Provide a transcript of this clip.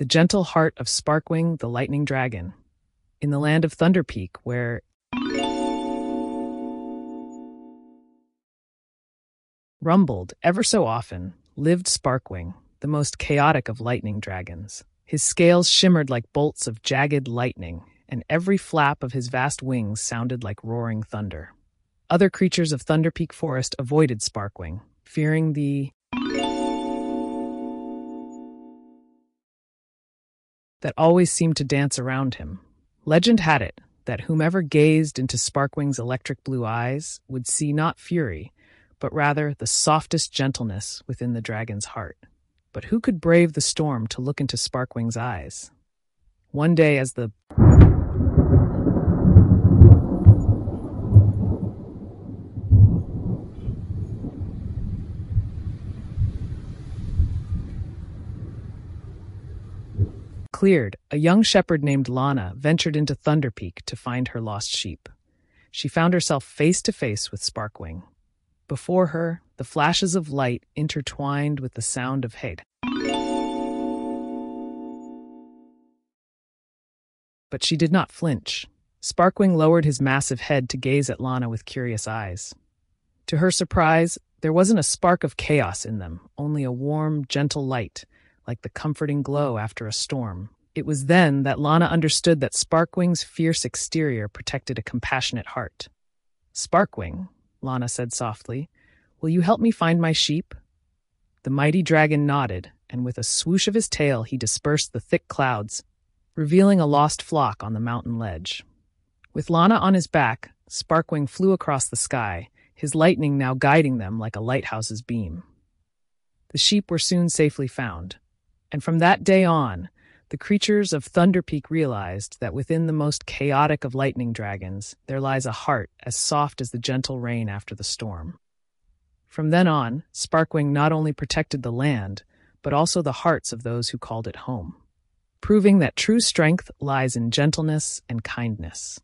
the gentle heart of Sparkwing the Lightning Dragon, in the land of Thunderpeak, where rumbled ever so often lived Sparkwing, the most chaotic of lightning dragons. His scales shimmered like bolts of jagged lightning, and every flap of his vast wings sounded like roaring thunder. Other creatures of Thunderpeak Forest avoided Sparkwing, fearing the that always seemed to dance around him. Legend had it that whomever gazed into Sparkwing's electric blue eyes would see not fury, but rather the softest gentleness within the dragon's heart. But who could brave the storm to look into Sparkwing's eyes? One day, as the cleared, a young shepherd named Lana ventured into Thunderpeak to find her lost sheep. She found herself face to face with Sparkwing. Before her, the flashes of light intertwined with the sound of hate. But she did not flinch. Sparkwing lowered his massive head to gaze at Lana with curious eyes. To her surprise, there wasn't a spark of chaos in them, only a warm, gentle light, like the comforting glow after a storm. It was then that Lana understood that Sparkwing's fierce exterior protected a compassionate heart. Sparkwing, Lana said softly, will you help me find my sheep? The mighty dragon nodded, and with a swoosh of his tail he dispersed the thick clouds, revealing a lost flock on the mountain ledge. With Lana on his back, Sparkwing flew across the sky, his lightning now guiding them like a lighthouse's beam. The sheep were soon safely found, and from that day on, the creatures of Thunderpeak realized that within the most chaotic of lightning dragons, there lies a heart as soft as the gentle rain after the storm. From then on, Sparkwing not only protected the land, but also the hearts of those who called it home, proving that true strength lies in gentleness and kindness.